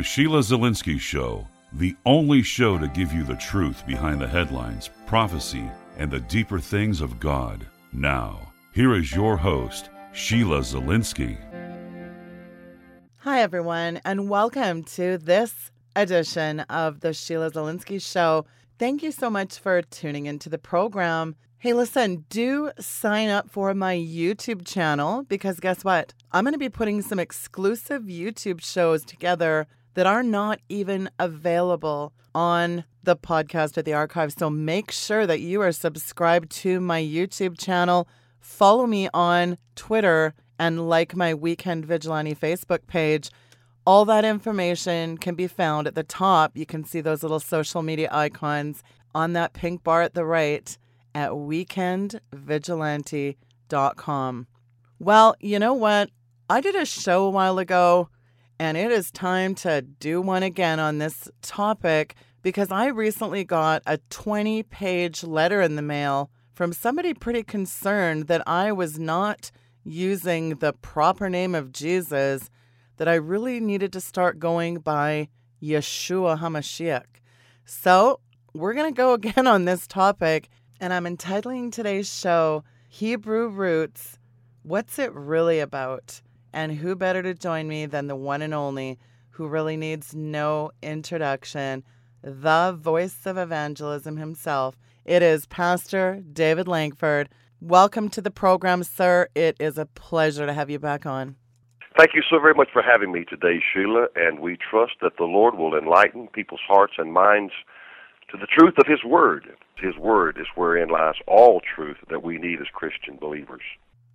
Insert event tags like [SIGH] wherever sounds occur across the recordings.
The Sheila Zilinsky Show, the only show to give you the truth behind the headlines, prophecy, and the deeper things of God. Now, here is your host, Sheila Zilinsky. Hi, everyone, and welcome to this edition of the Sheila Zilinsky Show. Thank you so much for tuning into the program. Hey, listen, do sign up for my YouTube channel because guess what? I'm going to be putting some exclusive YouTube shows together that are not even available on the podcast at the archive. So make sure that you are subscribed to my YouTube channel. Follow me on Twitter and like my Weekend Vigilante Facebook page. All that information can be found at the top. You can see those little social media icons on that pink bar at the right at weekendvigilante.com. Well, you know what? I did a show a while ago, and it is time to do one again on this topic because I recently got a 20 page letter in the mail from somebody pretty concerned that I was not using the proper name of Jesus, that I really needed to start going by Yeshua HaMashiach. So, we're going to go [LAUGHS] again on this topic and I'm entitling today's show Hebrew Roots What's It Really About? And who better to join me than the one and only who really needs no introduction, the voice of evangelism himself. It is Pastor David Lankford. Welcome to the program, sir. It is a pleasure to have you back on. Thank you so very much for having me today, Sheila, and we trust that the Lord will enlighten people's hearts and minds to the truth of His Word. His Word is wherein lies all truth that we need as Christian believers.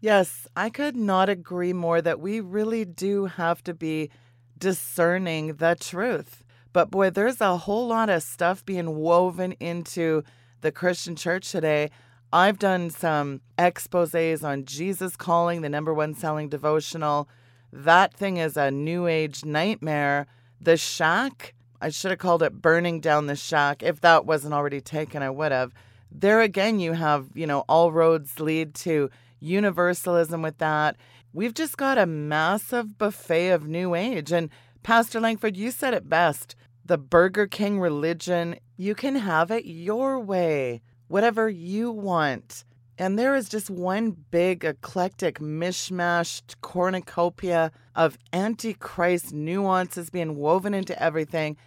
Yes, I could not agree more that we really do have to be discerning the truth. But boy, there's a whole lot of stuff being woven into the Christian church today. I've done some exposes on Jesus Calling, the number one selling devotional. That thing is a new age nightmare. The Shack, I should have called it Burning Down the Shack. If that wasn't already taken, I would have. There again, you have, you know, all roads lead to universalism with that. We've just got a massive buffet of new age. And Pastor Lankford, you said it best the Burger King religion, you can have it your way, whatever you want. And there is just one big, eclectic, mishmashed cornucopia of antichrist nuances being woven into everything.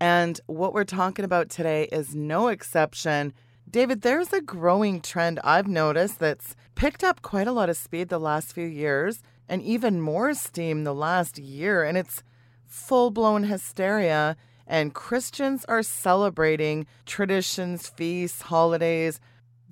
And what we're talking about today is no exception. David, there's a growing trend I've noticed that's picked up quite a lot of speed the last few years and even more steam the last year. And it's full blown hysteria. And Christians are celebrating traditions, feasts, holidays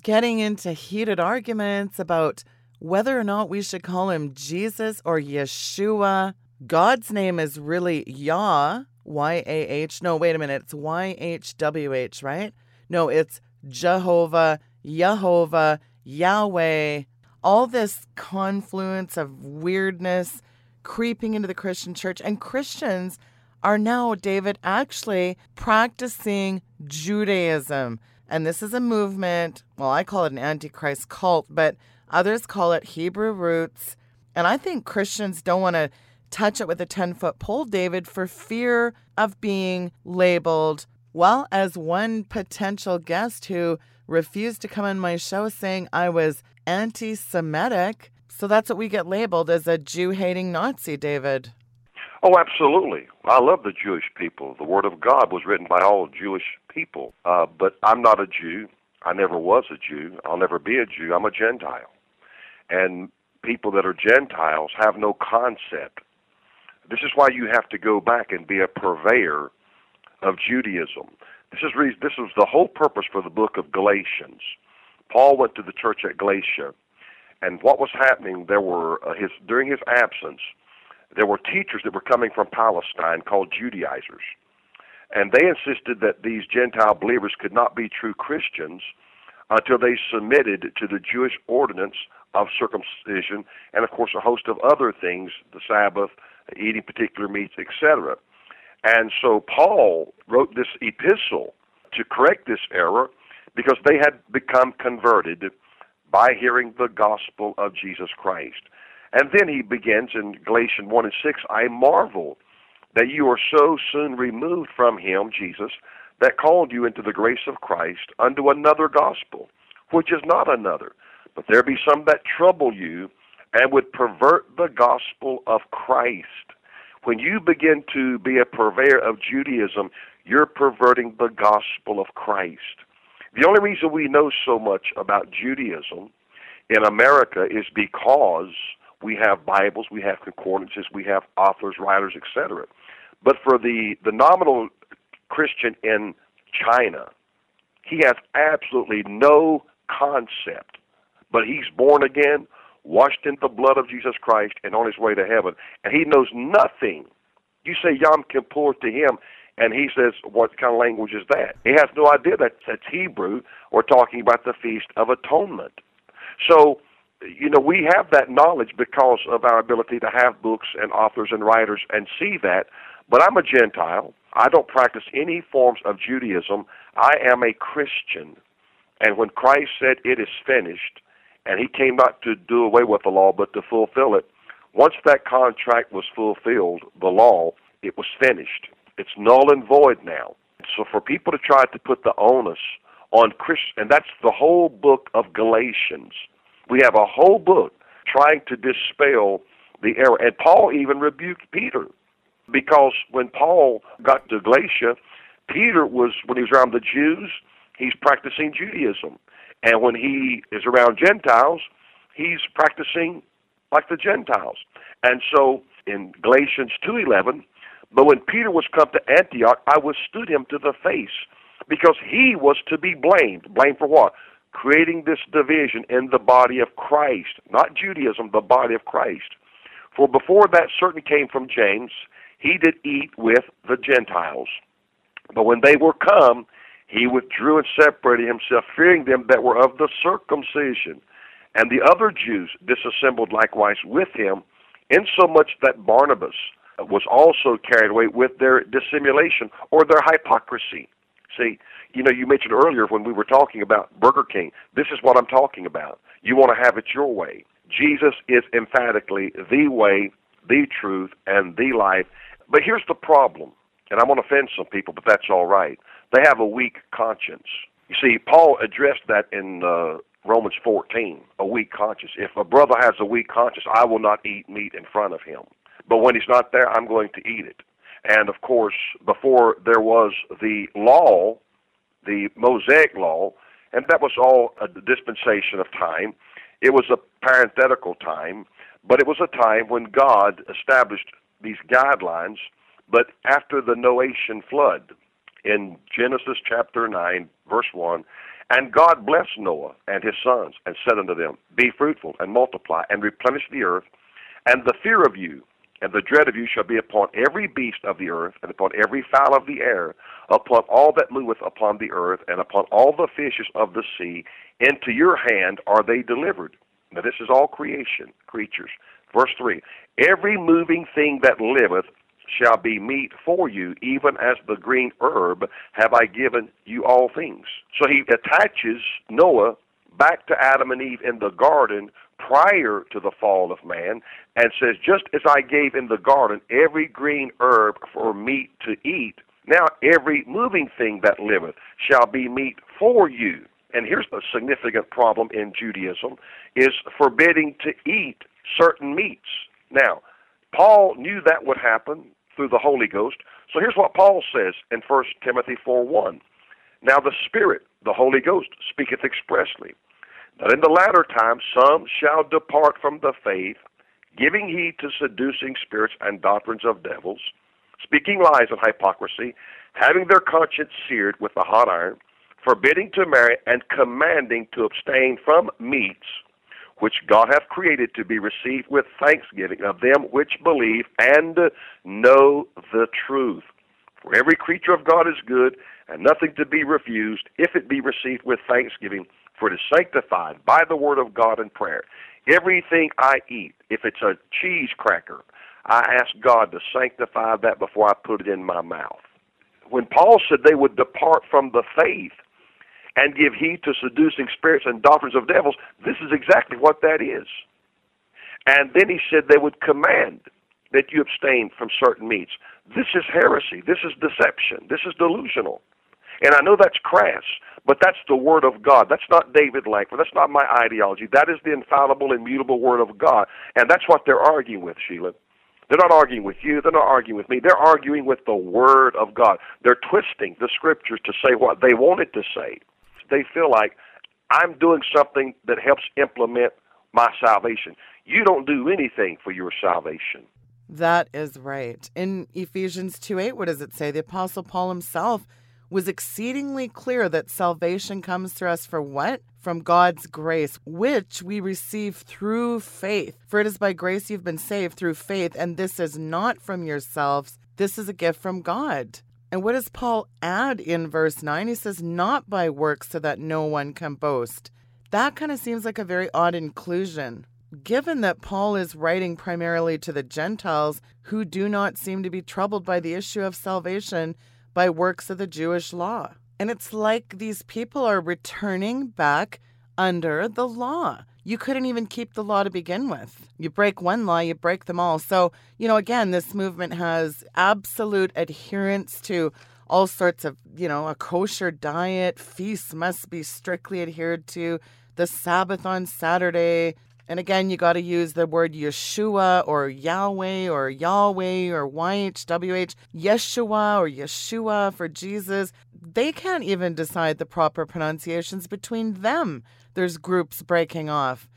getting into heated arguments about whether or not we should call him Jesus or Yeshua. God's name is really Yah, Y A H. No, wait a minute. It's Y H W H, right? No, it's Jehovah, Yehovah, Yahweh. All this confluence of weirdness creeping into the Christian church. And Christians are now, David, actually practicing Judaism. And this is a movement, well, I call it an antichrist cult, but others call it Hebrew roots. And I think Christians don't want to touch it with a 10 foot pole, David, for fear of being labeled, well, as one potential guest who refused to come on my show saying I was anti Semitic. So that's what we get labeled as a Jew hating Nazi, David. Oh, absolutely. I love the Jewish people. The Word of God was written by all Jewish people. Uh, but I'm not a Jew. I never was a Jew. I'll never be a Jew. I'm a Gentile. And people that are Gentiles have no concept. This is why you have to go back and be a purveyor of Judaism. This is re- this was the whole purpose for the book of Galatians. Paul went to the church at Galatia, and what was happening? There were uh, his during his absence there were teachers that were coming from Palestine called Judaizers. And they insisted that these Gentile believers could not be true Christians until they submitted to the Jewish ordinance of circumcision and, of course, a host of other things, the Sabbath, eating particular meats, etc. And so Paul wrote this epistle to correct this error because they had become converted by hearing the gospel of Jesus Christ. And then he begins in Galatians 1 and 6 I marvel that you are so soon removed from him, Jesus, that called you into the grace of Christ unto another gospel, which is not another. But there be some that trouble you and would pervert the gospel of Christ. When you begin to be a purveyor of Judaism, you're perverting the gospel of Christ. The only reason we know so much about Judaism in America is because we have Bibles, we have concordances, we have authors, writers, etc. But for the, the nominal Christian in China, he has absolutely no concept. But he's born again, washed in the blood of Jesus Christ, and on his way to heaven. And he knows nothing. You say Yom Kippur to him, and he says, What kind of language is that? He has no idea that that's Hebrew or talking about the Feast of Atonement. So, you know, we have that knowledge because of our ability to have books and authors and writers and see that. But I'm a Gentile. I don't practice any forms of Judaism. I am a Christian. And when Christ said, It is finished, and he came not to do away with the law, but to fulfill it, once that contract was fulfilled, the law, it was finished. It's null and void now. So for people to try to put the onus on Christians, and that's the whole book of Galatians. We have a whole book trying to dispel the error. And Paul even rebuked Peter because when Paul got to Galatia, Peter was, when he was around the Jews, he's practicing Judaism. And when he is around Gentiles, he's practicing like the Gentiles. And so in Galatians 2:11, but when Peter was come to Antioch, I withstood him to the face because he was to be blamed. Blamed for what? Creating this division in the body of Christ, not Judaism, the body of Christ. For before that certain came from James, he did eat with the Gentiles. But when they were come, he withdrew and separated himself, fearing them that were of the circumcision. And the other Jews disassembled likewise with him, insomuch that Barnabas was also carried away with their dissimulation or their hypocrisy. See, you know, you mentioned earlier when we were talking about Burger King, this is what I'm talking about. You want to have it your way. Jesus is emphatically the way, the truth, and the life. But here's the problem, and I'm going to offend some people, but that's all right. They have a weak conscience. You see, Paul addressed that in uh, Romans 14, a weak conscience. If a brother has a weak conscience, I will not eat meat in front of him. But when he's not there, I'm going to eat it. And of course, before there was the law, the Mosaic law, and that was all a dispensation of time. It was a parenthetical time, but it was a time when God established these guidelines. But after the Noachian flood, in Genesis chapter 9, verse 1, and God blessed Noah and his sons, and said unto them, Be fruitful, and multiply, and replenish the earth, and the fear of you and the dread of you shall be upon every beast of the earth, and upon every fowl of the air, upon all that moveth upon the earth, and upon all the fishes of the sea. Into your hand are they delivered. Now, this is all creation, creatures. Verse 3 Every moving thing that liveth shall be meat for you, even as the green herb have I given you all things. So he attaches Noah back to Adam and Eve in the garden prior to the fall of man and says, Just as I gave in the garden every green herb for meat to eat, now every moving thing that liveth shall be meat for you. And here's the significant problem in Judaism is forbidding to eat certain meats. Now, Paul knew that would happen through the Holy Ghost. So here's what Paul says in 1 Timothy 4 1. Now the Spirit, the Holy Ghost, speaketh expressly that in the latter time some shall depart from the faith, giving heed to seducing spirits and doctrines of devils, speaking lies and hypocrisy, having their conscience seared with a hot iron, forbidding to marry, and commanding to abstain from meats which God hath created to be received with thanksgiving of them which believe and know the truth. For every creature of God is good, and nothing to be refused, if it be received with thanksgiving for it is sanctified by the word of God and prayer. Everything I eat, if it's a cheese cracker, I ask God to sanctify that before I put it in my mouth. When Paul said they would depart from the faith and give heed to seducing spirits and doctrines of devils, this is exactly what that is. And then he said they would command that you abstain from certain meats. This is heresy. This is deception. This is delusional. And I know that's crass, but that's the Word of God. That's not David Lankford. That's not my ideology. That is the infallible, immutable Word of God. And that's what they're arguing with, Sheila. They're not arguing with you. They're not arguing with me. They're arguing with the Word of God. They're twisting the Scriptures to say what they want it to say. They feel like I'm doing something that helps implement my salvation. You don't do anything for your salvation. That is right. In Ephesians 2 8, what does it say? The Apostle Paul himself was exceedingly clear that salvation comes to us for what? From God's grace, which we receive through faith. For it is by grace you've been saved through faith, and this is not from yourselves, this is a gift from God. And what does Paul add in verse 9? He says, Not by works, so that no one can boast. That kind of seems like a very odd inclusion. Given that Paul is writing primarily to the Gentiles who do not seem to be troubled by the issue of salvation by works of the Jewish law. And it's like these people are returning back under the law. You couldn't even keep the law to begin with. You break one law, you break them all. So, you know, again, this movement has absolute adherence to all sorts of, you know, a kosher diet, feasts must be strictly adhered to, the Sabbath on Saturday, and again, you got to use the word Yeshua or Yahweh or Yahweh or YHWH, Yeshua or Yeshua for Jesus. They can't even decide the proper pronunciations between them. There's groups breaking off.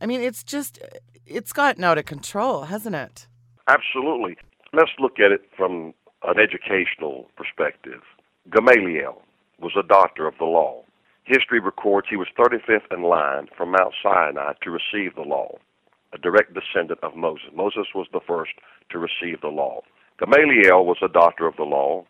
I mean, it's just, it's gotten out of control, hasn't it? Absolutely. Let's look at it from an educational perspective. Gamaliel was a doctor of the law. History records he was 35th in line from Mount Sinai to receive the law, a direct descendant of Moses. Moses was the first to receive the law. Gamaliel was a doctor of the law,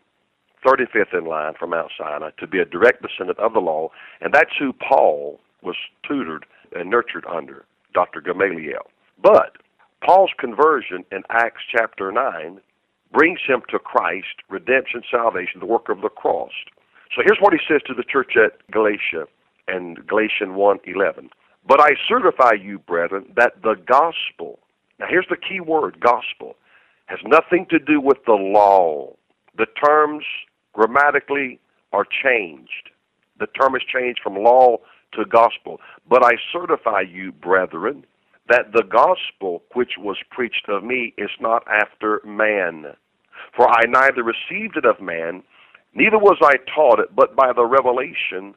35th in line from Mount Sinai to be a direct descendant of the law, and that's who Paul was tutored and nurtured under, Dr. Gamaliel. But Paul's conversion in Acts chapter 9 brings him to Christ, redemption, salvation, the work of the cross. So here's what he says to the church at Galatia and Galatians 1:11. But I certify you, brethren, that the gospel. Now here's the key word, gospel, has nothing to do with the law. The terms grammatically are changed. The term is changed from law to gospel. But I certify you, brethren, that the gospel which was preached of me is not after man. For I neither received it of man, Neither was I taught it, but by the revelation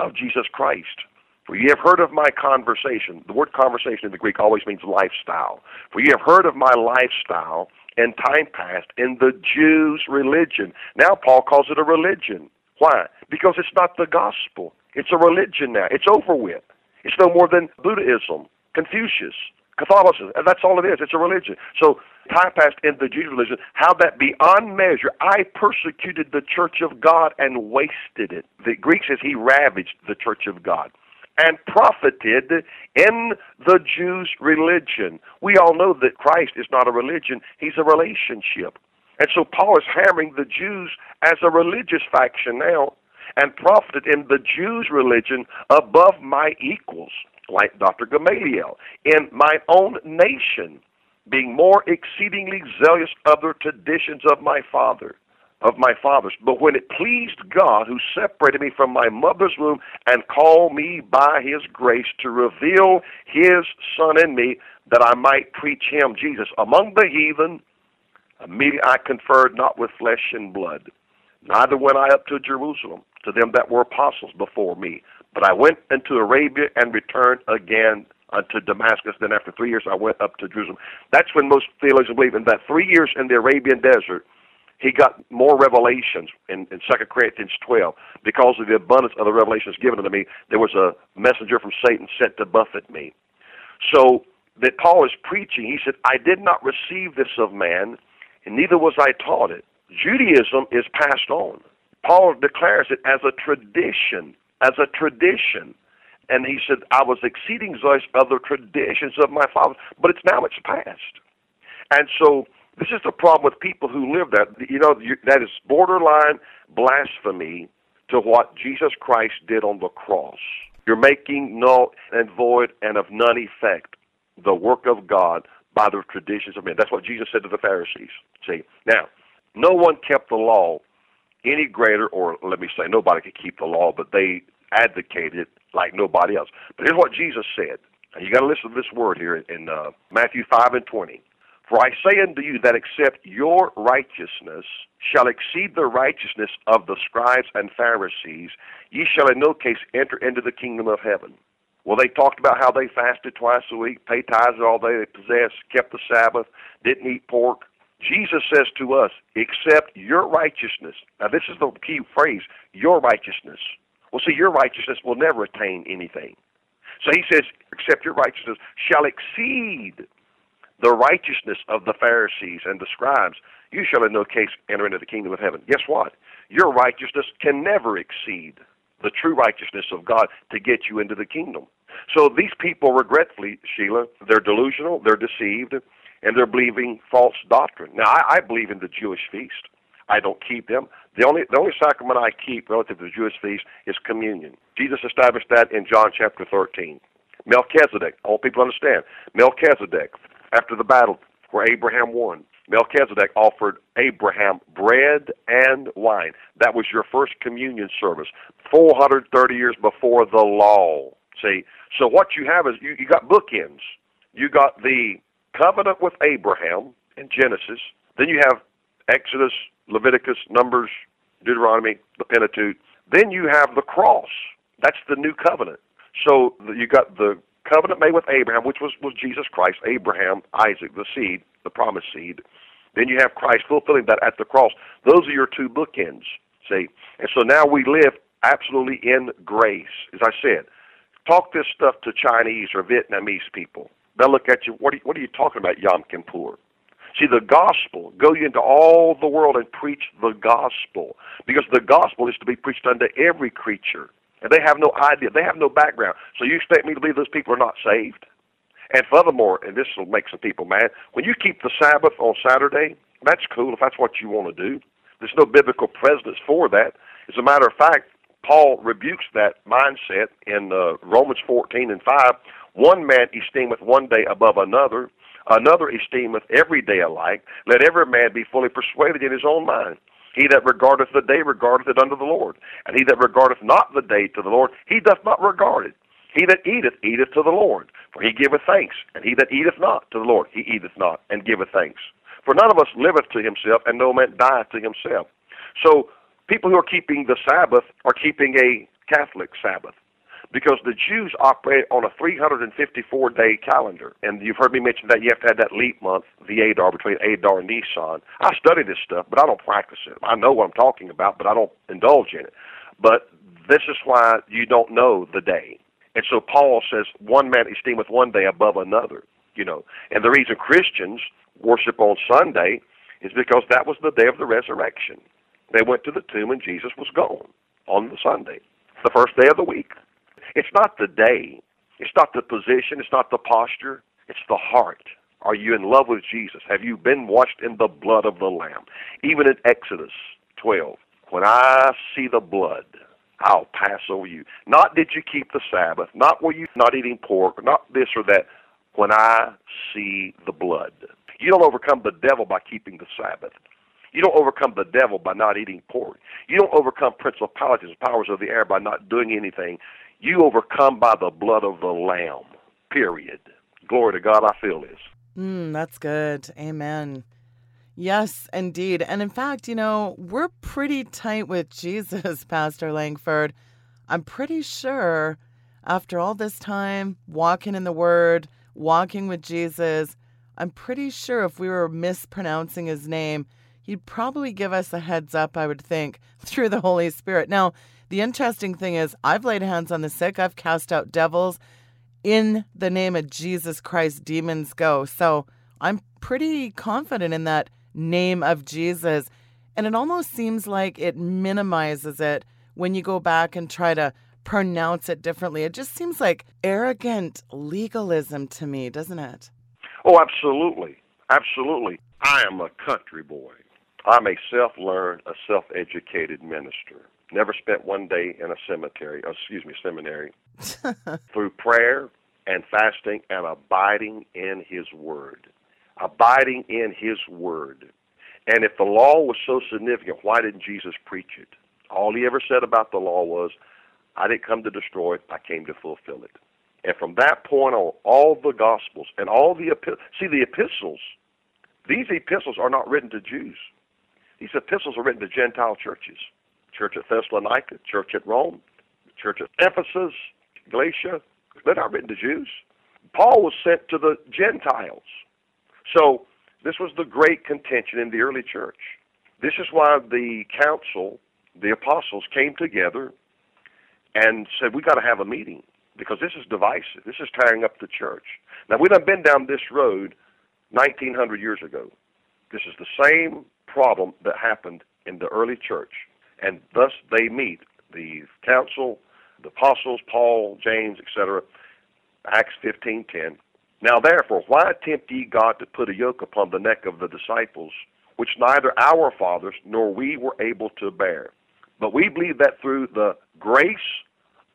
of Jesus Christ. For ye have heard of my conversation. The word conversation in the Greek always means lifestyle. For ye have heard of my lifestyle in time past in the Jews' religion. Now Paul calls it a religion. Why? Because it's not the gospel. It's a religion now. It's over with. It's no more than Buddhism, Confucius, Catholicism. That's all it is. It's a religion. So time past in the Jewish religion, how that beyond measure I persecuted the church of God and wasted it. The Greek says he ravaged the church of God and profited in the Jews' religion. We all know that Christ is not a religion, he's a relationship. And so Paul is hammering the Jews as a religious faction now and profited in the Jews' religion above my equals like Dr. Gamaliel, in my own nation, being more exceedingly zealous of the traditions of my father, of my fathers. But when it pleased God, who separated me from my mother's womb and called me by his grace to reveal his Son in me, that I might preach him, Jesus, among the heathen, immediately I conferred not with flesh and blood. Neither went I up to Jerusalem to them that were apostles before me, but I went into Arabia and returned again unto Damascus. Then after three years, I went up to Jerusalem. That's when most theologians believe in that three years in the Arabian desert, he got more revelations in, in 2 Corinthians 12. Because of the abundance of the revelations given to me, there was a messenger from Satan sent to buffet me. So that Paul is preaching, he said, I did not receive this of man, and neither was I taught it. Judaism is passed on. Paul declares it as a tradition as a tradition. And he said, I was exceeding zealous of the traditions of my fathers, but it's now it's past. And so this is the problem with people who live that. You know, that is borderline blasphemy to what Jesus Christ did on the cross. You're making null and void and of none effect the work of God by the traditions of men. That's what Jesus said to the Pharisees. See, now, No one kept the law any greater, or let me say, nobody could keep the law, but they advocated it like nobody else. But here's what Jesus said. And you got to listen to this word here in uh, Matthew 5 and 20. For I say unto you that except your righteousness shall exceed the righteousness of the scribes and Pharisees, ye shall in no case enter into the kingdom of heaven. Well, they talked about how they fasted twice a week, paid tithes all they possessed, kept the Sabbath, didn't eat pork. Jesus says to us, except your righteousness. Now, this is the key phrase, your righteousness. Well, see, your righteousness will never attain anything. So he says, except your righteousness shall exceed the righteousness of the Pharisees and the scribes, you shall in no case enter into the kingdom of heaven. Guess what? Your righteousness can never exceed the true righteousness of God to get you into the kingdom. So these people, regretfully, Sheila, they're delusional, they're deceived, and they're believing false doctrine. Now, I, I believe in the Jewish feast. I don't keep them. The only the only sacrament I keep relative to the Jewish feast is communion. Jesus established that in John chapter 13. Melchizedek, all people understand. Melchizedek, after the battle where Abraham won, Melchizedek offered Abraham bread and wine. That was your first communion service, 430 years before the law. See, so what you have is you, you got bookends. You got the covenant with Abraham in Genesis. Then you have Exodus, Leviticus, Numbers, Deuteronomy, the Pentateuch. Then you have the cross. That's the new covenant. So you got the covenant made with Abraham, which was, was Jesus Christ, Abraham, Isaac, the seed, the promised seed. Then you have Christ fulfilling that at the cross. Those are your two bookends, see? And so now we live absolutely in grace. As I said, talk this stuff to Chinese or Vietnamese people. They'll look at you, what are you, what are you talking about, Yom Kippur? See, the gospel, go you into all the world and preach the gospel. Because the gospel is to be preached unto every creature. And they have no idea. They have no background. So you expect me to believe those people are not saved? And furthermore, and this will make some people mad, when you keep the Sabbath on Saturday, that's cool if that's what you want to do. There's no biblical precedence for that. As a matter of fact, Paul rebukes that mindset in uh, Romans 14 and 5. One man esteemeth one day above another, another esteemeth every day alike. Let every man be fully persuaded in his own mind. He that regardeth the day regardeth it unto the Lord, and he that regardeth not the day to the Lord, he doth not regard it. He that eateth, eateth to the Lord, for he giveth thanks, and he that eateth not to the Lord, he eateth not, and giveth thanks. For none of us liveth to himself, and no man dieth to himself. So people who are keeping the Sabbath are keeping a Catholic Sabbath because the Jews operate on a 354 day calendar. And you've heard me mention that you have to have that leap month, the Adar, between Adar and Nisan. I study this stuff, but I don't practice it. I know what I'm talking about, but I don't indulge in it. But this is why you don't know the day. And so Paul says, one man esteemeth one day above another, you know. And the reason Christians worship on Sunday is because that was the day of the resurrection. They went to the tomb and Jesus was gone on the Sunday, the first day of the week. It's not the day. It's not the position. It's not the posture. It's the heart. Are you in love with Jesus? Have you been washed in the blood of the Lamb? Even in Exodus 12, when I see the blood, I'll pass over you. Not did you keep the Sabbath, not were you not eating pork, not this or that. When I see the blood. You don't overcome the devil by keeping the Sabbath. You don't overcome the devil by not eating pork. You don't overcome principalities and powers of the air by not doing anything. You overcome by the blood of the Lamb. Period. Glory to God. I feel this. Mm, that's good. Amen. Yes, indeed. And in fact, you know, we're pretty tight with [LAUGHS] Jesus, Pastor Lankford. I'm pretty sure after all this time walking in the Word, walking with Jesus, I'm pretty sure if we were mispronouncing his name, he'd probably give us a heads up, I would think, [LAUGHS] through the Holy Spirit. Now, the interesting thing is, I've laid hands on the sick, I've cast out devils. In the name of Jesus Christ, demons go. So I'm pretty confident in that name of Jesus. And it almost seems like it minimizes it when you go back and try to pronounce it differently. It just seems like arrogant legalism to me, doesn't it? Oh, absolutely. Absolutely. I am a country boy. I'm a self learned, a self educated minister. Never spent one day in a cemetery, oh, excuse me, seminary. [LAUGHS] Through prayer and fasting and abiding in His Word. Abiding in His Word. And if the law was so significant, why didn't Jesus preach it? All he ever said about the law was, I didn't come to destroy it, I came to fulfill it. And from that point on, all the Gospels and all the epistles, see, the epistles, these epistles are not written to Jews. These epistles are written to Gentile churches. Church at Thessalonica, church at Rome, church at Ephesus, Galatia. They're not written to Jews. Paul was sent to the Gentiles. So this was the great contention in the early church. This is why the council, the apostles, came together and said, we got to have a meeting because this is divisive. This is tearing up the church. Now, we've been down this road 1900 years ago. This is the same problem that happened in the early church, and thus they meet the council, the apostles, Paul, James, etc. Acts 15:10. Now therefore, why tempt ye God to put a yoke upon the neck of the disciples, which neither our fathers nor we were able to bear? But we believe that through the grace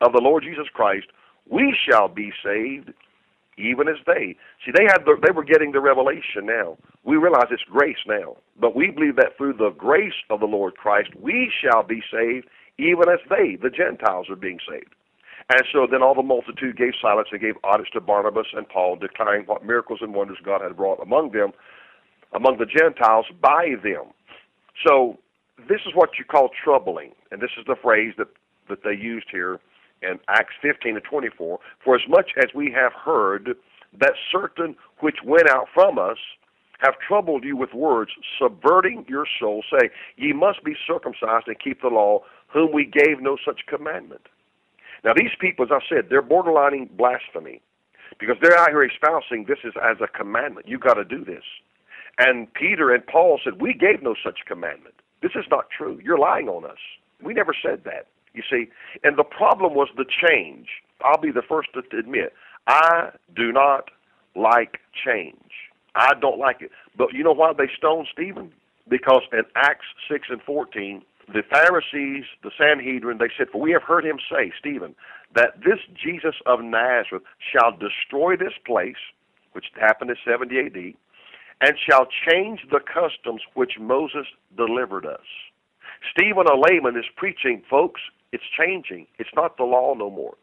of the Lord Jesus Christ, we shall be saved, even as they. See, they had the, they were getting the revelation now. We realize it's grace now, but we believe that through the grace of the Lord Christ, we shall be saved, even as they, the Gentiles, are being saved. And so then all the multitude gave silence and gave audits to Barnabas and Paul, declaring what miracles and wonders God had wrought among them, among the Gentiles, by them. So this is what you call troubling, and this is the phrase that, that they used here in Acts 15 to 24. For as much as we have heard that certain which went out from us have troubled you with words, subverting your soul, say, Ye must be circumcised and keep the law, whom we gave no such commandment. Now, these people, as I said, they're borderlining blasphemy because they're out here espousing this is as a commandment. You've got to do this. And Peter and Paul said, We gave no such commandment. This is not true. You're lying on us. We never said that. You see, and the problem was the change. I'll be the first to admit, I do not like change. I don't like it. But you know why they stoned Stephen? Because in Acts 6 and 14, the Pharisees, the Sanhedrin, they said, For we have heard him say, Stephen, that this Jesus of Nazareth shall destroy this place, which happened in 70 AD, and shall change the customs which Moses delivered us. Stephen, a layman, is preaching, folks, it's changing. It's not the law no more.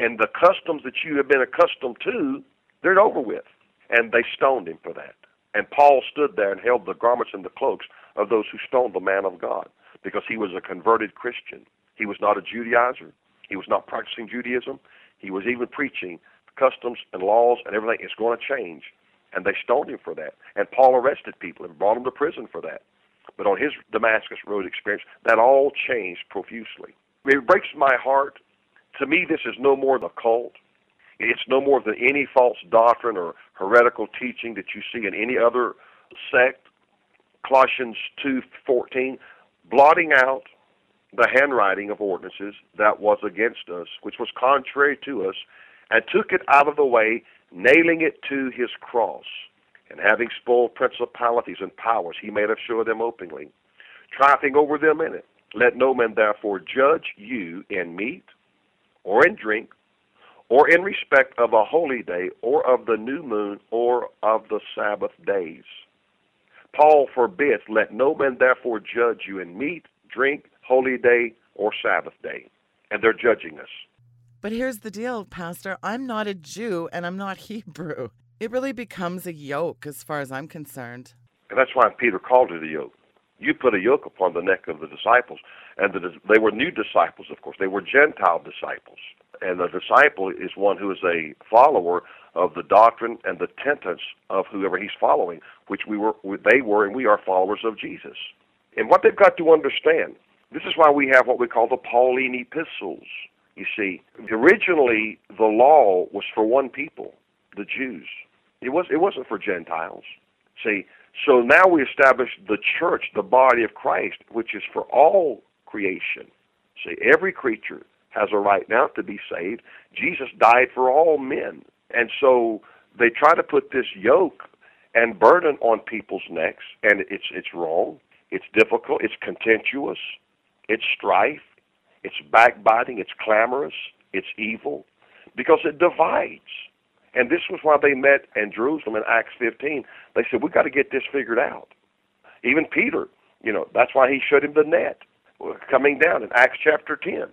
And the customs that you have been accustomed to, they're over with. And they stoned him for that. And Paul stood there and held the garments and the cloaks of those who stoned the man of God because he was a converted Christian. He was not a Judaizer. He was not practicing Judaism. He was even preaching customs and laws and everything is going to change. And they stoned him for that. And Paul arrested people and brought them to prison for that. But on his Damascus Road experience, that all changed profusely. It breaks my heart. To me, this is no more the cult. It's no more than any false doctrine or heretical teaching that you see in any other sect. Colossians 2:14, blotting out the handwriting of ordinances that was against us, which was contrary to us, and took it out of the way, nailing it to his cross. And having spoiled principalities and powers, he made us show of them openly, triumphing over them in it. Let no man therefore judge you in meat or in drink or in respect of a holy day or of the new moon or of the Sabbath days. Paul forbids, let no man therefore judge you in meat, drink, holy day, or Sabbath day. And they're judging us. But here's the deal, Pastor. I'm not a Jew and I'm not [LAUGHS] Hebrew. It really becomes a yoke as far as I'm concerned. And that's why Peter called it a yoke you put a yoke upon the neck of the disciples. And the, they were new disciples, of course. They were Gentile disciples. And a disciple is one who is a follower of the doctrine and the tenets of whoever he's following, which we were, they were, and we are followers of Jesus. And what they've got to understand, this is why we have what we call the Pauline epistles. You see, originally the law was for one people, the Jews. It was it wasn't for Gentiles. See, so now we establish the church, the body of Christ, which is for all creation. See, every creature has a right now to be saved. Jesus died for all men. And so they try to put this yoke and burden on people's necks, and it's it's wrong. It's difficult. It's contentious. It's strife. It's backbiting. It's clamorous. It's evil because it divides. And this was why they met in Jerusalem in Acts 15. They said, We've got to get this figured out. Even Peter, you know, that's why he showed him the net uh, coming down in Acts chapter 10.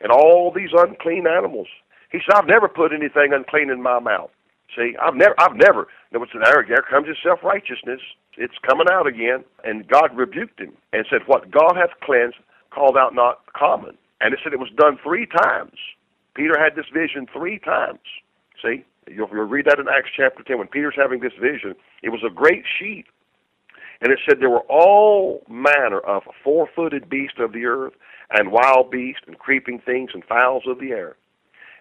And all these unclean animals. He said, I've never put anything unclean in my mouth. See, I've never, I've never. There was an there, there comes his self righteousness. It's coming out again, and God rebuked him and said, "What God hath cleansed, called out not common." And it said it was done three times. Peter had this vision three times. See, you'll, you'll read that in Acts chapter ten when Peter's having this vision. It was a great sheet, and it said there were all manner of four-footed beasts of the earth, and wild beasts, and creeping things, and fowls of the air.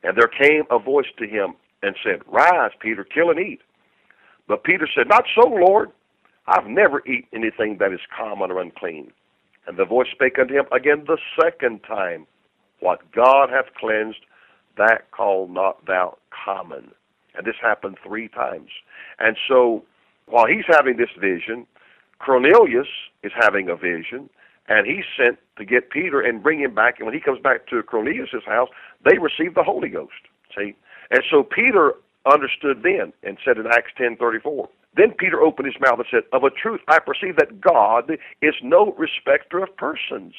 And there came a voice to him and said, Rise, Peter, kill and eat. But Peter said, Not so, Lord. I've never eaten anything that is common or unclean. And the voice spake unto him again the second time, What God hath cleansed, that call not thou common. And this happened three times. And so while he's having this vision, Cornelius is having a vision, and he's sent to get Peter and bring him back. And when he comes back to Cornelius' house, they receive the Holy Ghost. See? And so Peter understood then and said in Acts 10:34. Then Peter opened his mouth and said, "Of a truth I perceive that God is no respecter of persons,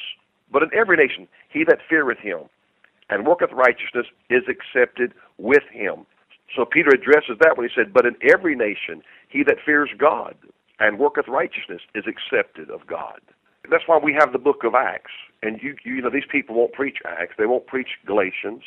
but in every nation he that feareth him and worketh righteousness is accepted with him." So Peter addresses that when he said, "But in every nation he that fears God and worketh righteousness is accepted of God." That's why we have the book of Acts. And you, you know, these people won't preach Acts. They won't preach Galatians.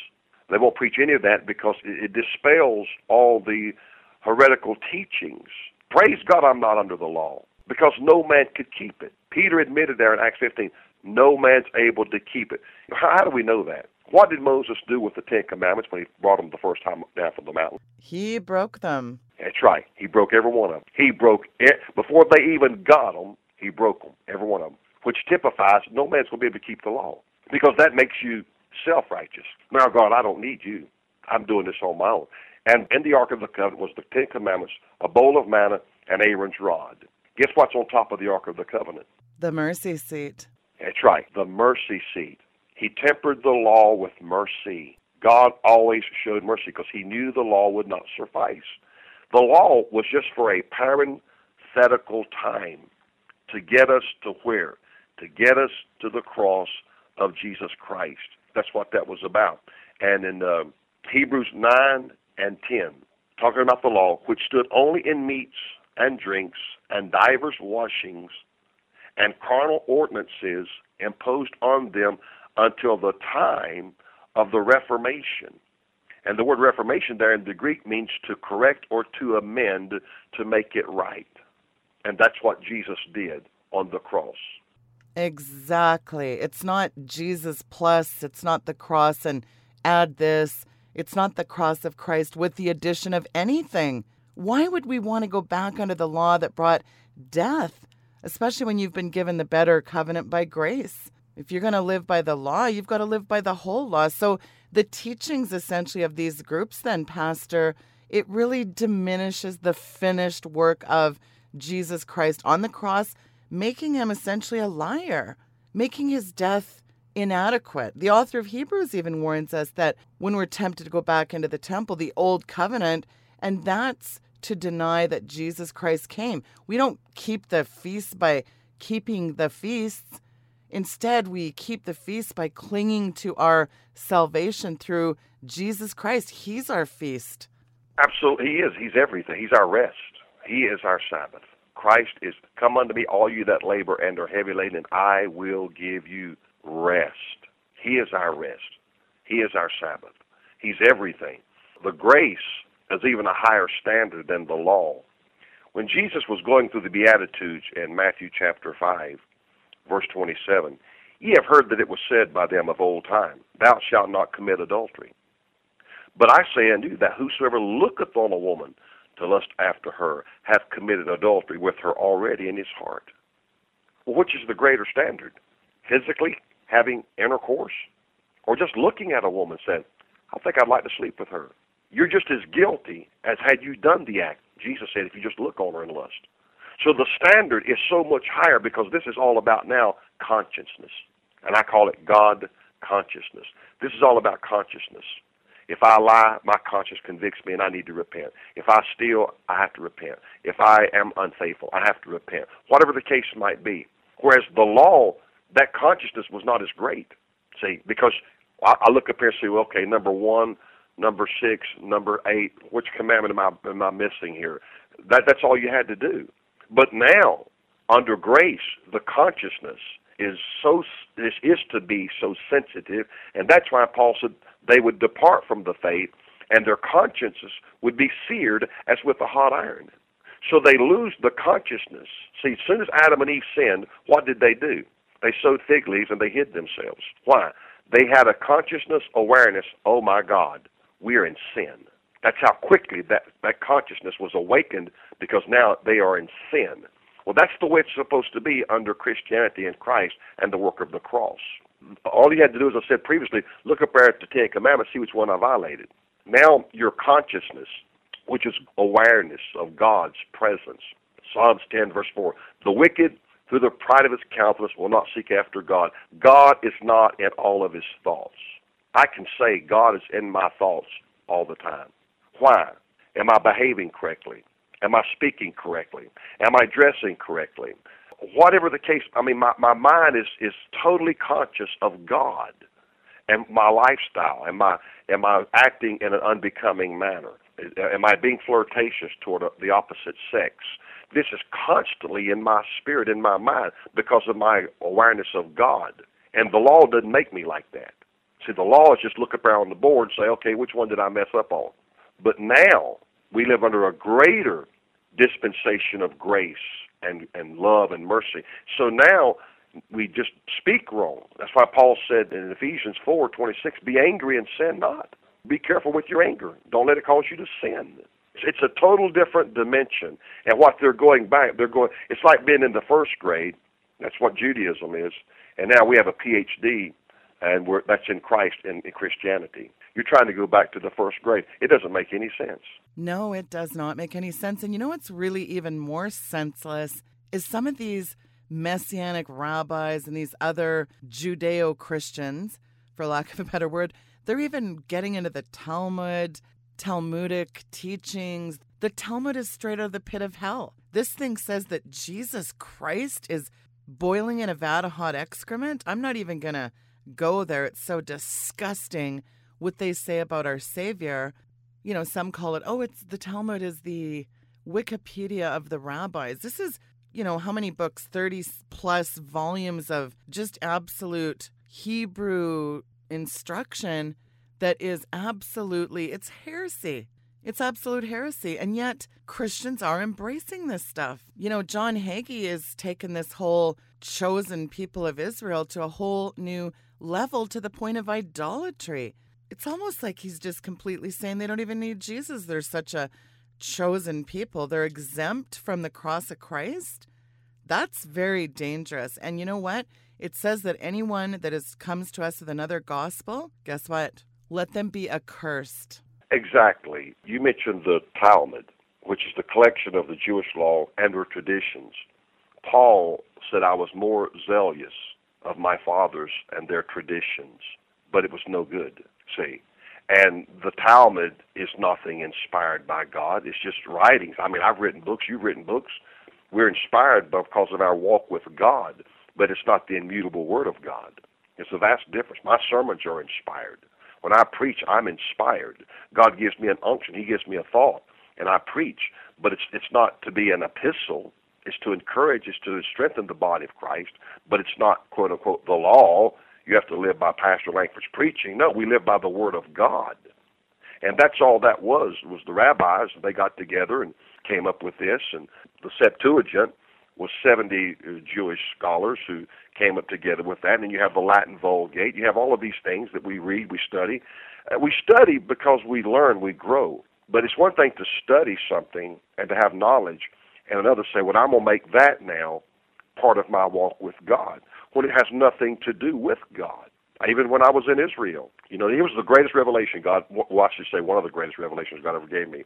They won't preach any of that because it, it dispels all the heretical teachings. Praise God, I'm not under the law because no man could keep it. Peter admitted there in Acts 15, no man's able to keep it. How, how do we know that? What did Moses do with the Ten Commandments when he brought them the first time down from the mountain? He broke them. That's right. He broke every one of them. He broke it before they even got them. He broke them, every one of them, which typifies no man's going to be able to keep the law because that makes you self righteous. Now, God, I don't need you. I'm doing this on my own. And in the Ark of the Covenant was the Ten Commandments, a bowl of manna, and Aaron's rod. Guess what's on top of the Ark of the Covenant? The mercy seat. That's right, the mercy seat. He tempered the law with mercy. God always showed mercy because he knew the law would not suffice. The law was just for a parenthetical time to get us to where? To get us to the cross of Jesus Christ. That's what that was about. And in uh, Hebrews 9 and 10, talking about the law, which stood only in meats and drinks and divers washings and carnal ordinances imposed on them until the time of the Reformation. And the word Reformation there in the Greek means to correct or to amend to make it right. And that's what Jesus did on the cross. Exactly. It's not Jesus plus, it's not the cross and add this. It's not the cross of Christ with the addition of anything. Why would we want to go back under the law that brought death, especially when you've been given the better covenant by grace? If you're going to live by the law, you've got to live by the whole law. So the teachings essentially of these groups, then, Pastor, it really diminishes the finished work of Jesus Christ on the cross making him essentially a liar, making his death inadequate. The author of Hebrews even warns us that when we're tempted to go back into the temple, the old covenant, and that's to deny that Jesus Christ came. We don't keep the feast by keeping the feasts. Instead, we keep the feast by clinging to our salvation through Jesus Christ. He's our feast. Absolutely, He is. He's everything. He's our rest. He is our Sabbath. Christ is, Come unto me, all you that labor and are heavy laden, and I will give you rest. He is our rest. He is our Sabbath. He's everything. The grace is even a higher standard than the law. When Jesus was going through the Beatitudes in Matthew chapter 5, verse 27, ye have heard that it was said by them of old time, Thou shalt not commit adultery. But I say unto you that whosoever looketh on a woman to lust after her hath committed adultery with her already in his heart. Well, which is the greater standard? Physically having intercourse? Or just looking at a woman saying, I think I'd like to sleep with her? You're just as guilty as had you done the act. Jesus said, if you just look on her in lust. So the standard is so much higher because this is all about now consciousness. And I call it God consciousness. This is all about consciousness. If I lie, my conscience convicts me and I need to repent. If I steal, I have to repent. If I am unfaithful, I have to repent. Whatever the case might be. Whereas the law, that consciousness was not as great. See, because I, I look up here and say, well, okay, number one, number six, number eight, which commandment am I, am I missing here? That, that's all you had to do. But now, under grace, the consciousness is so is, is to be so sensitive, and that's why Paul said they would depart from the faith, and their consciences would be seared as with a hot iron. So they lose the consciousness. See, as soon as Adam and Eve sinned, what did they do? They sowed fig leaves and they hid themselves. Why? They had a consciousness awareness. Oh my God, we're in sin. That's how quickly that, that consciousness was awakened because now they are in sin. Well, that's the way it's supposed to be under Christianity and Christ and the work of the cross. All you had to do, as I said previously, look up there at the Ten Commandments, see which one I violated. Now, your consciousness, which is awareness of God's presence. Psalms 10, verse 4. The wicked, through the pride of his countenance, will not seek after God. God is not in all of his thoughts. I can say God is in my thoughts all the time. Why? Am I behaving correctly? Am I speaking correctly? Am I dressing correctly? Whatever the case, I mean, my, my mind is, is totally conscious of God and my lifestyle. Am I, am I acting in an unbecoming manner? Am I being flirtatious toward the opposite sex? This is constantly in my spirit, in my mind, because of my awareness of God. And the law doesn't make me like that. See, the law is just look up on the board and say, okay, which one did I mess up on? But now we live under a greater dispensation of grace and, and love and mercy. So now we just speak wrong. That's why Paul said in Ephesians four twenty six, be angry and sin not. Be careful with your anger. Don't let it cause you to sin. It's a total different dimension. And what they're going back, they're going. It's like being in the first grade. That's what Judaism is. And now we have a PhD, and that's in Christ and in Christianity. You're trying to go back to the first grade. It doesn't make any sense. No, it does not make any sense. And you know what's really even more senseless is some of these messianic rabbis and these other Judeo Christians, for lack of a better word, they're even getting into the Talmud, Talmudic teachings. The Talmud is straight out of the pit of hell. This thing says that Jesus Christ is boiling in a vat of hot excrement. I'm not even going to go there. It's so disgusting what they say about our Savior. You know, some call it, oh, it's the Talmud is the Wikipedia of the rabbis. This is, you know, how many books? 30 plus volumes of just absolute Hebrew instruction that is absolutely, it's heresy. It's absolute heresy. And yet Christians are embracing this stuff. You know, John Hagee has taken this whole chosen people of Israel to a whole new level to the point of idolatry. It's almost like he's just completely saying they don't even need Jesus. They're such a chosen people. They're exempt from the cross of Christ. That's very dangerous. And you know what? It says that anyone that is comes to us with another gospel, guess what? Let them be accursed. Exactly. You mentioned the Talmud, which is the collection of the Jewish law and their traditions. Paul said, I was more zealous of my fathers and their traditions, but it was no good. See? And the Talmud is nothing inspired by God. It's just writings. I mean, I've written books, you've written books. We're inspired because of our walk with God, but it's not the immutable Word of God. It's a vast difference. My sermons are inspired. When I preach, I'm inspired. God gives me an unction. He gives me a thought, and I preach. But it's it's not to be an epistle. It's to encourage. It's to strengthen the body of Christ. But it's not quote unquote the law. You have to live by Pastor Lankford's preaching. No, we live by the Word of God, and that's all that was. Was the rabbis? They got together and came up with this, and the Septuagint was 70 uh, Jewish scholars who came up together with that. And you have the Latin Vulgate. You have all of these things that we read, we study. Uh, we study because we learn, we grow. But it's one thing to study something and to have knowledge, and another say, well, I'm going to make that now part of my walk with God when it has nothing to do with God. Even when I was in Israel, you know, it was the greatest revelation God, well, I should say one of the greatest revelations God ever gave me.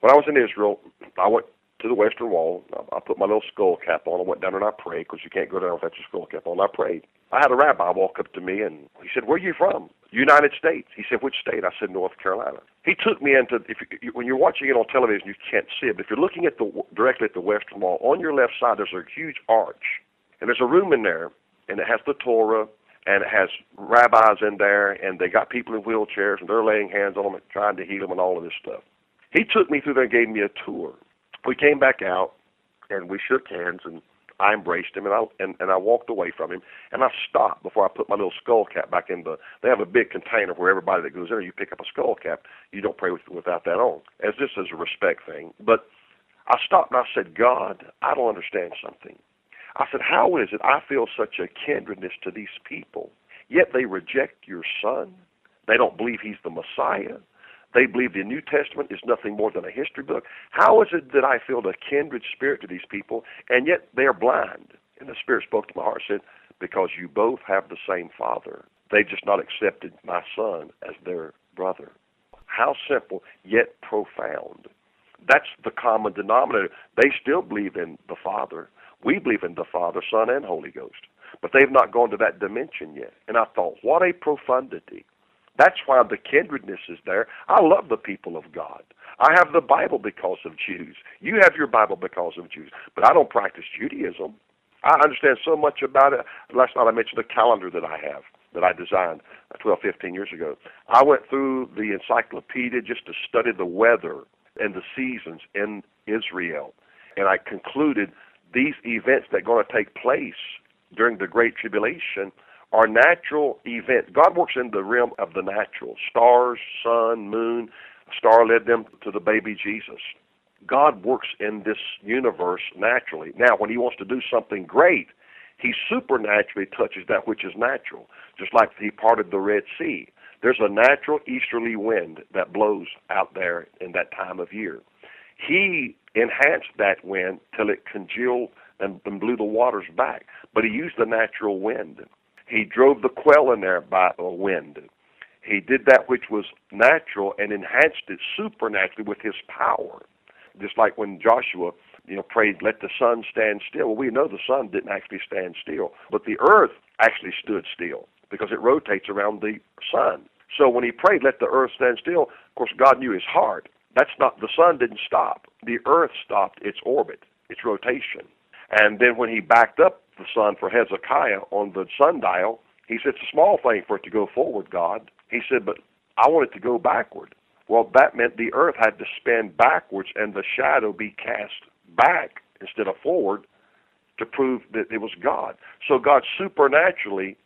When I was in Israel, I went to the western wall. I, put my little skull cap on. I went down and I prayed because you can't go down without your skull cap on. I prayed. I had a rabbi walk up to me and he said, "Where are you from?" United States. He said, which state? I said, North Carolina. He took me into, if you, when you're watching it on television, you can't see it, but if you're looking at the directly at the Western Wall, on your left side, there's a huge arch. And there's a room in there, and it has the Torah, and it has rabbis in there, and they got people in wheelchairs, and they're laying hands on them and trying to heal them and all of this stuff. He took me through there and gave me a tour. We came back out, and we shook hands, and I embraced him and I and, and I walked away from him and I stopped before I put my little skull cap back in the. They have a big container where everybody that goes in there, you pick up a skull cap. You don't pray with, without that on, as this is a respect thing. But I stopped and I said, God, I don't understand something. I said, How is it I feel such a kindredness to these people, yet they reject your Son? They don't believe He's the Messiah. They believe the New Testament is nothing more than a history book. How is it that I feel a kindred spirit to these people, and yet they are blind? And the Spirit spoke to my heart and said, Because you both have the same Father. They've just not accepted my Son as their brother. How simple, yet profound. That's the common denominator. They still believe in the Father. We believe in the Father, Son, and Holy Ghost. But they've not gone to that dimension yet. And I thought, what a profundity. That's why the kindredness is there. I love the people of God. I have the Bible because of Jews. You have your Bible because of Jews. But I don't practice Judaism. I understand so much about it. Last night I mentioned a calendar that I have that I designed 12, 15 years ago. I went through the encyclopedia just to study the weather and the seasons in Israel. And I concluded these events that are going to take place during the Great Tribulation – are natural events. God works in the realm of the natural. Stars, sun, moon. A star led them to the baby Jesus. God works in this universe naturally. Now, when He wants to do something great, He supernaturally touches that which is natural, just like He parted the Red Sea. There's a natural easterly wind that blows out there in that time of year. He enhanced that wind till it congealed and, and blew the waters back, but He used the natural wind. He drove the quail in there by a wind. He did that which was natural and enhanced it supernaturally with his power. Just like when Joshua, you know, prayed, "Let the sun stand still." Well, we know the sun didn't actually stand still, but the earth actually stood still because it rotates around the sun. So when he prayed, "Let the earth stand still," of course, God knew his heart. That's not the sun didn't stop. The earth stopped its orbit, its rotation. And then when he backed up the sun for Hezekiah on the sundial, he said, It's a small thing for it to go forward, God. He said, But I want it to go backward. Well, that meant the earth had to spin backwards and the shadow be cast back instead of forward to prove that it was God. So God supernaturally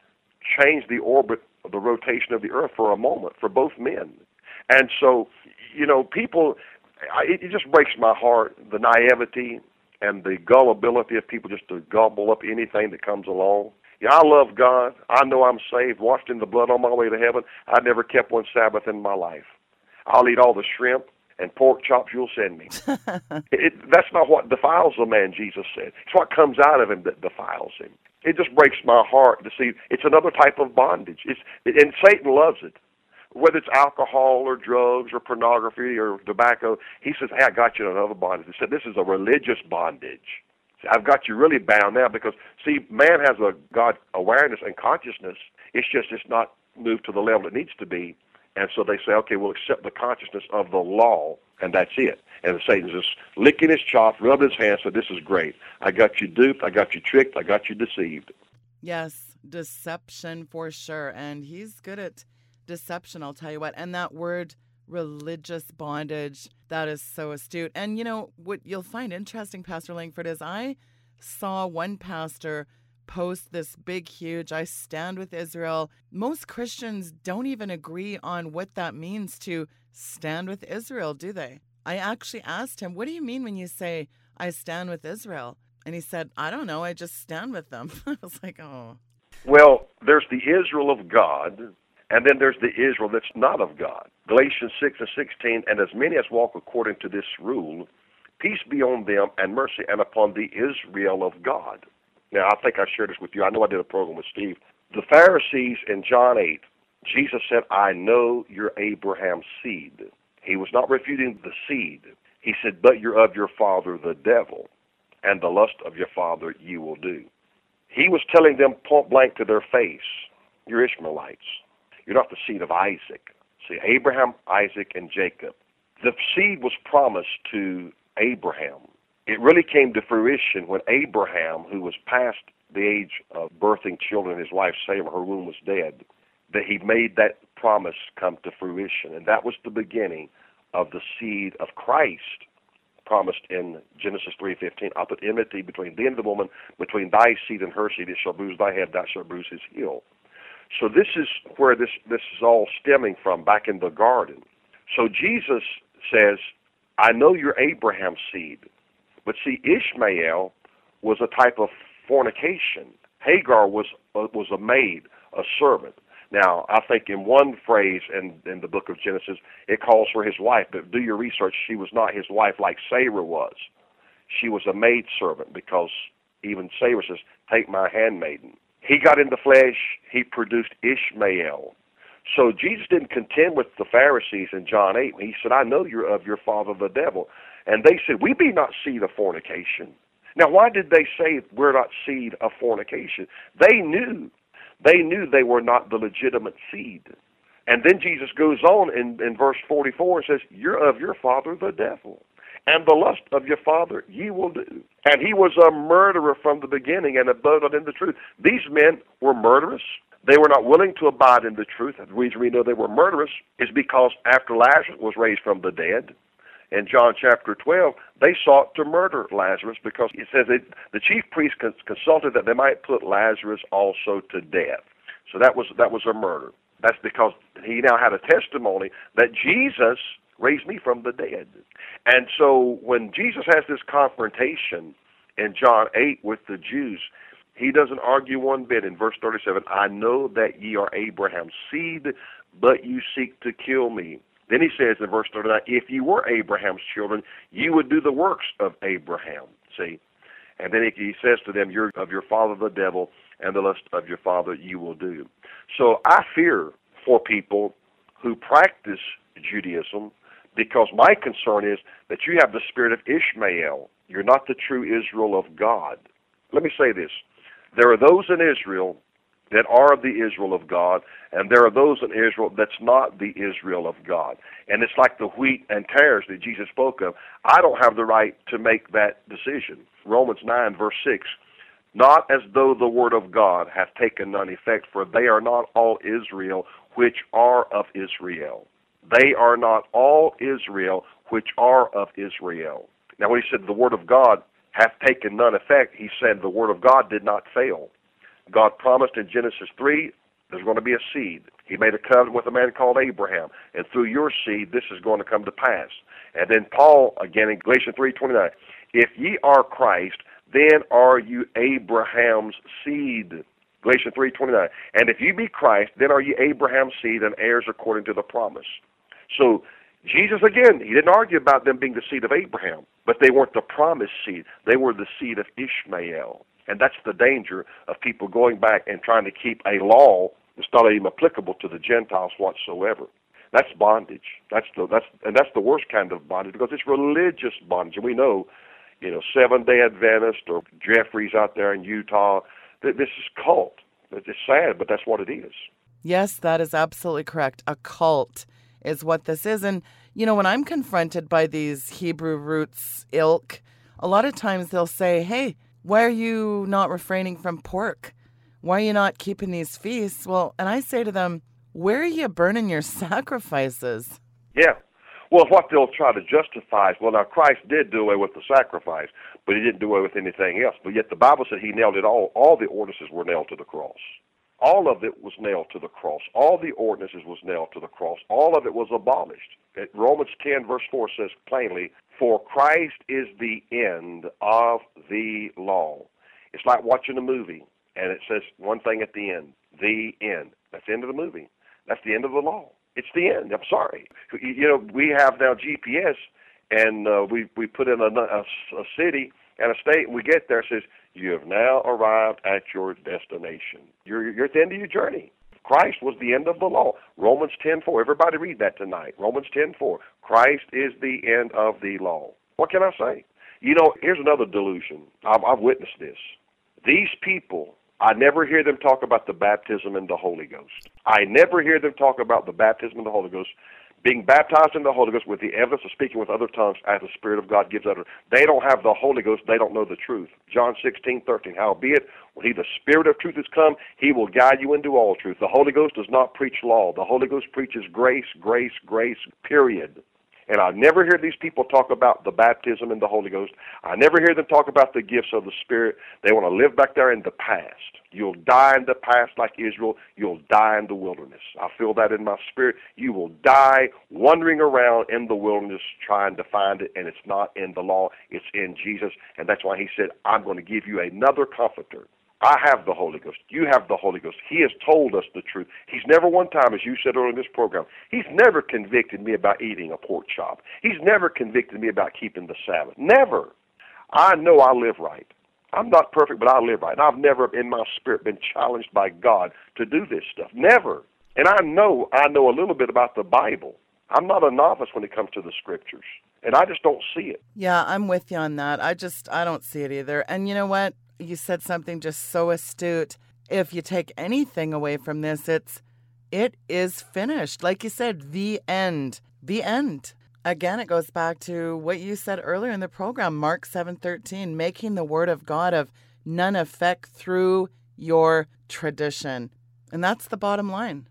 changed the orbit of the rotation of the earth for a moment for both men. And so, you know, people, it, it just breaks my heart the naivety and the gullibility of people just to gobble up anything that comes along. Yeah, I love God. I know I'm saved, washed in the blood on my way to heaven. I never kept one Sabbath in my life. I'll eat all the shrimp and pork chops you'll send me. [LAUGHS] it, that's not what defiles a man, Jesus said. It's what comes out of him that defiles him. It just breaks my heart to see it's another type of bondage. It's, and Satan loves it whether it's alcohol or drugs or pornography or tobacco. He says, "Hey, I got you in another bondage." He said, "This is a religious bondage." I've got you really bound now because see, man has a God awareness and consciousness. It's just it's not moved to the level it needs to be, and so they say, "Okay, we'll accept the consciousness of the law." And that's it. And Satan's just licking his chops, rubbing his hands, so this is great. I got you duped, I got you tricked, I got you deceived. Yes, deception for sure. And he's good at deception, I'll tell you what. And that word religious bondage, that is so astute. And you know, what you'll find interesting, Pastor Lankford, is I saw one pastor post this big, huge, I stand with Israel. Most Christians don't even agree on what that means to stand with Israel, do they? I actually asked him, What do you mean when you say, I stand with Israel? And he said, I don't know, I just stand with them. [LAUGHS] I was like, Oh. Well, there's the Israel of God, and then there's the Israel that's not of God. Galatians 6 and 16, and as many as walk according to this rule, peace be on them and mercy and upon the Israel of God. Now, I think I shared this with you. I know I did a program with Steve. The Pharisees in John 8, Jesus said, I know you're Abraham's seed. He was not refuting the seed. He said, But you're of your father, the devil, and the lust of your father you will do. He was telling them point blank to their face, You're Ishmaelites. You're not the seed of Isaac. See, Abraham, Isaac, and Jacob. The seed was promised to Abraham. It really came to fruition when Abraham, who was past the age of birthing children, his wife Sarah, her womb was dead, that he made that promise come to fruition. And that was the beginning of the seed of Christ promised in Genesis 3:15, "I'll put enmity between thee and the woman, between thy seed and her seed. It shall bruise thy head, thou shalt bruise his heel." So this is where this this is all stemming from, back in the garden. So Jesus says, "I know you're Abraham's seed," but see, Ishmael was a type of fornication. Hagar was uh, was a maid, a servant. Now, I think in one phrase in, in the book of Genesis, it calls for his wife, but do your research. She was not his wife like Sarah was. She was a maid servant because even Sarah says, Take my handmaiden. He got in the flesh, he produced Ishmael. So Jesus didn't contend with the Pharisees in John 8. He said, I know you're of your father the devil. And they said, We be not seed of fornication. Now, why did they say we're not seed of fornication? They knew they knew they were not the legitimate seed. And then Jesus goes on in, in verse 44 and says, You're of your father the devil, and the lust of your father ye will do. And he was a murderer from the beginning and abode not in the truth. These men were murderous. They were not willing to abide in the truth. The reason we know they were murderous is because after Lazarus was raised from the dead, in John chapter 12, they sought to murder Lazarus because it says that the chief priest consulted that they might put Lazarus also to death. So that was that was a murder. That's because he now had a testimony that Jesus raised me from the dead. And so when Jesus has this confrontation in John 8 with the Jews, he doesn't argue one bit in verse 37 I know that ye are Abraham's seed, but you seek to kill me then he says in verse 39, if you were Abraham's children, you would do the works of Abraham. See? And then he says to them, You're of your father the devil, and the lust of your father you will do. So I fear for people who practice Judaism because my concern is that you have the spirit of Ishmael. You're not the true Israel of God. Let me say this. There are those in Israel that are the Israel of God, and there are those in Israel that's not the Israel of God. And it's like the wheat and tares that Jesus spoke of. I don't have the right to make that decision. Romans 9, verse 6. Not as though the word of God hath taken none effect, for they are not all Israel which are of Israel. They are not all Israel which are of Israel. Now, when he said the word of God hath taken none effect, he said the word of God did not fail. God promised in Genesis 3 there's going to be a seed. He made a covenant with a man called Abraham, and through your seed this is going to come to pass. And then Paul again in Galatians 3:29, if ye are Christ, then are you Abraham's seed. Galatians 3:29. And if you be Christ, then are ye Abraham's seed and heirs according to the promise. So Jesus again, he didn't argue about them being the seed of Abraham, but they weren't the promised seed. They were the seed of Ishmael. And that's the danger of people going back and trying to keep a law that's not even applicable to the Gentiles whatsoever. That's bondage. That's the that's and that's the worst kind of bondage because it's religious bondage. And we know, you know, Seven Day Adventist or Jeffries out there in Utah. This is cult. It's sad, but that's what it is. Yes, that is absolutely correct. A cult is what this is. And, you know, when I'm confronted by these Hebrew roots ilk, a lot of times they'll say, hey, why are you not refraining from pork? Why are you not keeping these feasts? Well, and I say to them, where are you burning your [LAUGHS] sacrifices? Yeah. Well, what they'll try to justify is, well, now Christ did do away with the sacrifice, but he didn't do away with anything else. But yet the Bible said he nailed it all. All the ordinances were nailed to the cross. All of it was nailed to the cross. All the ordinances was nailed to the cross. All of it was abolished. Romans 10, verse 4 says plainly, For Christ is the end of the law. It's like watching a movie, and it says one thing at the end the end. That's the end of the movie. That's the end of the law. It's the end. I'm sorry. You know, we have now GPS, and uh, we we put in a, a, a city and a state, and we get there. It says you have now arrived at your destination. You're you're at the end of your journey. Christ was the end of the law. Romans 10:4. Everybody read that tonight. Romans 10:4. Christ is the end of the law. What can I say? You know, here's another delusion. I've, I've witnessed this. These people I never hear them talk about the baptism in the Holy Ghost. I never hear them talk about the baptism in the Holy Ghost being baptized in the Holy Ghost with the evidence of speaking with other tongues as the Spirit of God gives utterance. They don't have the Holy Ghost, they don't know the truth. John sixteen thirteen. Howbeit, when he the Spirit of truth is come, he will guide you into all truth. The Holy Ghost does not preach law. The Holy Ghost preaches grace, grace, grace, period. And I never hear these people talk about the baptism in the Holy Ghost. I never hear them talk about the gifts of the Spirit. They want to live back there in the past. You'll die in the past like Israel. You'll die in the wilderness. I feel that in my spirit. You will die wandering around in the wilderness trying to find it, and it's not in the law. It's in Jesus. And that's why he said, I'm going to give you another comforter I have the Holy Ghost. You have the Holy Ghost. He has told us the truth. He's never one time, as you said earlier in this program, he's never convicted me about eating a pork chop. He's never convicted me about keeping the Sabbath. Never. I know I live right. I'm not perfect, but I live right. And I've never in my spirit been challenged by God to do this stuff. Never. And I know I know a little bit about the Bible. I'm not a novice when it comes to the scriptures. And I just don't see it. Yeah, I'm with you on that. I just I don't see it either. And you know what? You said something just so astute. If you take anything away from this, it's it is finished. Like you said, the end. The end. Again, it goes back to what you said earlier in the program, Mark 7:13, making the word of God of none effect through your tradition. And that's the bottom line.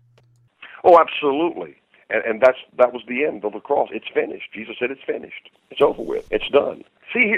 Oh, absolutely. And, and that's that was the end of the cross. It's finished. Jesus said it's finished. It's over with. It's done. See,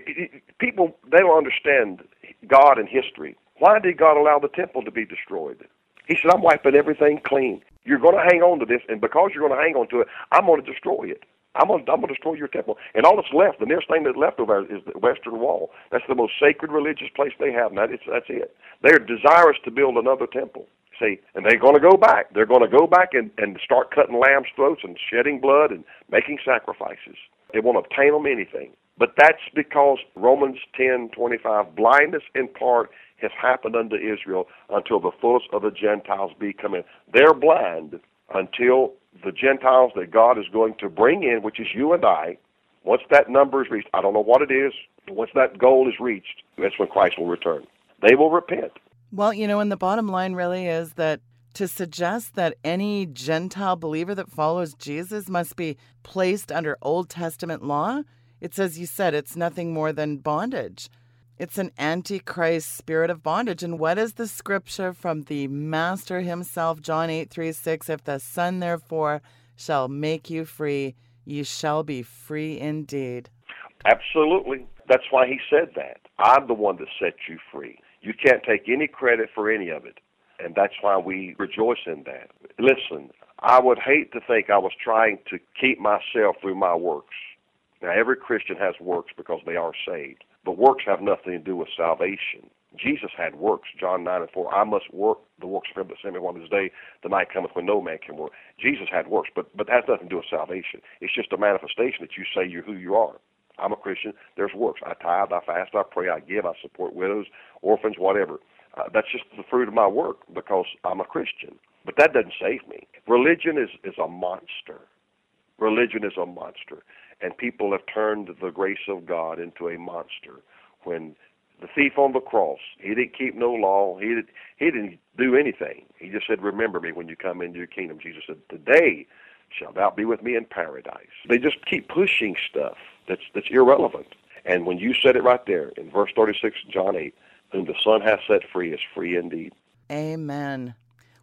people they don't understand God and history. Why did God allow the temple to be destroyed? He said, I'm wiping everything clean. You're going to hang on to this, and because you're going to hang on to it, I'm going to destroy it. I'm going, to, I'm going to destroy your temple. And all that's left, the nearest thing that's left over is the Western Wall. That's the most sacred religious place they have, that is, that's it. They're desirous to build another temple. See, and they're going to go back. They're going to go back and, and start cutting lambs' throats and shedding blood and making sacrifices. They won't obtain them anything. But that's because Romans 10:25 blindness in part has happened unto Israel until the fullness of the Gentiles be come in. They're blind until the Gentiles that God is going to bring in, which is you and I, once that number is reached, I don't know what it is, once that goal is reached, that's when Christ will return. They will repent. Well, you know, and the bottom line really is that to suggest that any Gentile believer that follows Jesus must be placed under Old Testament law it's as you said, it's nothing more than bondage. It's an antichrist spirit of bondage. And what is the scripture from the Master himself, John 8 3 6? If the Son therefore shall make you free, you shall be free indeed. Absolutely. That's why he said that. I'm the one that set you free. You can't take any credit for any of it. And that's why we rejoice in that. Listen, I would hate to think I was trying to keep myself through my works. Now, every Christian has works because they are saved, but works have nothing to do with salvation. Jesus had works, John 9 and 4. I must work the works of him that sent me one this day. The night cometh when no man can work. Jesus had works, but, but that has nothing to do with salvation. It's just a manifestation that you say you're who you are. I'm a Christian. There's works. I tithe, I fast, I pray, I give, I support widows, orphans, whatever. Uh, that's just the fruit of my work because I'm a Christian. But that doesn't save me. Religion is, is a monster. Religion is a monster and people have turned the grace of God into a monster. When the thief on the cross, he didn't keep no law. He did, he didn't do anything. He just said, "Remember me when you come into your kingdom." Jesus said, "Today shall thou be with me in paradise." They just keep pushing stuff that's that's irrelevant. And when you said it right there in verse 36, John 8, whom the Son hath set free is free indeed. Amen.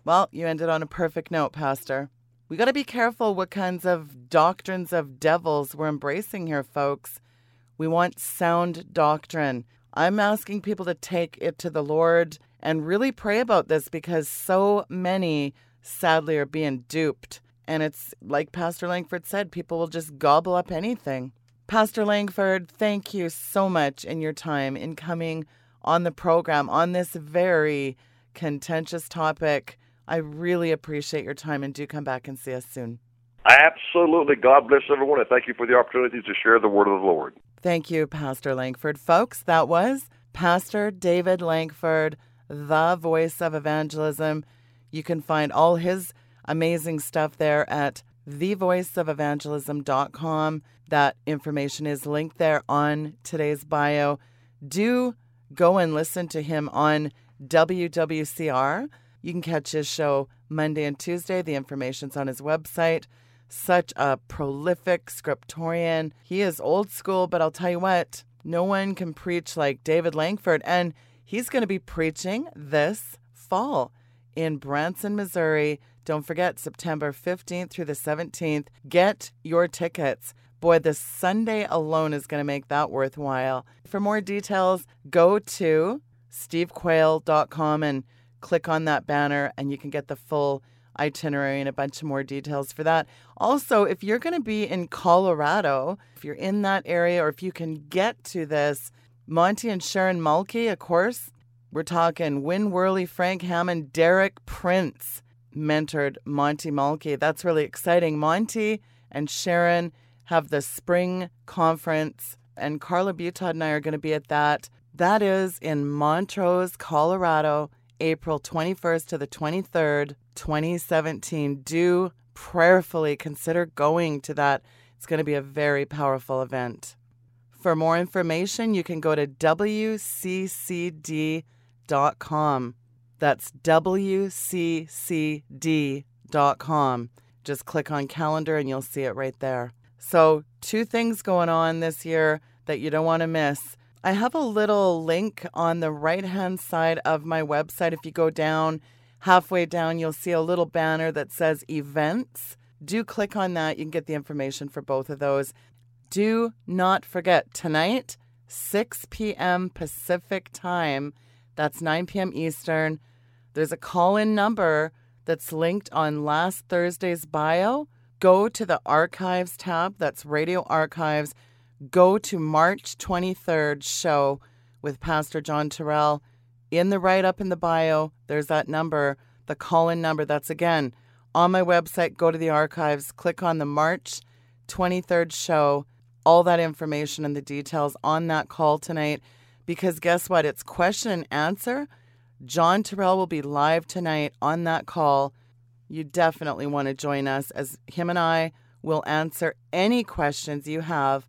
Well, you ended on a perfect note, Pastor. We got to be careful what kinds of doctrines of devils we're embracing here, folks. We want sound doctrine. I'm asking people to take it to the Lord and really pray about this because so many, sadly, are being duped. And it's like Pastor Lankford said, people will just gobble up anything. Pastor Lankford, thank you so much in your time in coming on the program on this very contentious topic. I really appreciate your time and do come back and see us soon. Absolutely. God bless everyone and thank you for the opportunity to share the word of the Lord. Thank you, Pastor Lankford. Folks, that was Pastor David Lankford, the voice of evangelism. You can find all his amazing stuff there at thevoiceofevangelism.com. That information is linked there on today's bio. Do go and listen to him on WWCR. You can catch his show Monday and Tuesday. The information's on his website. Such a prolific scriptorian. He is old school, but I'll tell you what, no one can preach like David Lankford. And he's going to be preaching this fall in Branson, Missouri. Don't forget, September 15th through the 17th. Get your tickets. Boy, the Sunday alone is going to make that worthwhile. For more details, go to stevequayle.com and click on that banner, and you can get the full itinerary and a bunch of more details for that. Also, if you're going to be in Colorado, if you're in that area, or if you can get to this, Monty and Sharon Mulkey, of course, we're talking Win Worley, Frank Hammond, Derek Prince mentored Monty Mulkey. That's really exciting. Monty and Sharon have the spring conference, and Carla Butod and I are going to be at that. That is in Montrose, Colorado, April 21st to the 23rd, 2017. Do prayerfully consider going to that. It's going to be a very powerful event. For more information, you can go to WCCD.com. That's WCCD.com. Just click on calendar and you'll see it right there. So, two things going on this year that you don't want to miss. I have a little link on the right hand side of my website. If you go down, halfway down, you'll see a little banner that says events. Do click on that. You can get the information for both of those. Do not forget tonight, 6 p.m. Pacific time. That's 9 p.m. Eastern. There's a call in number that's linked on last Thursday's bio. Go to the archives tab, that's radio archives go to March 23rd show with Pastor John Terrell. In the write up in the bio, there's that number, the call in number. That's again on my website. Go to the archives, click on the March 23rd show, all that information and the details on that call tonight. Because guess what? It's question and answer. John Terrell will be live tonight on that call. You definitely want to join us as him and I will answer any questions you have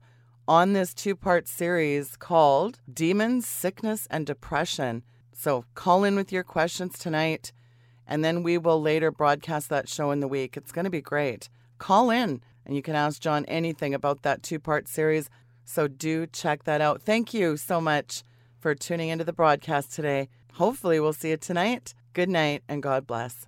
on this two part series called Demons, Sickness, and Depression. So call in with your questions tonight, and then we will later broadcast that show in the week. It's going to be great. Call in, and you can ask John anything about that two part series. So do check that out. Thank you so much for tuning into the broadcast today. Hopefully, we'll see you tonight. Good night, and God bless.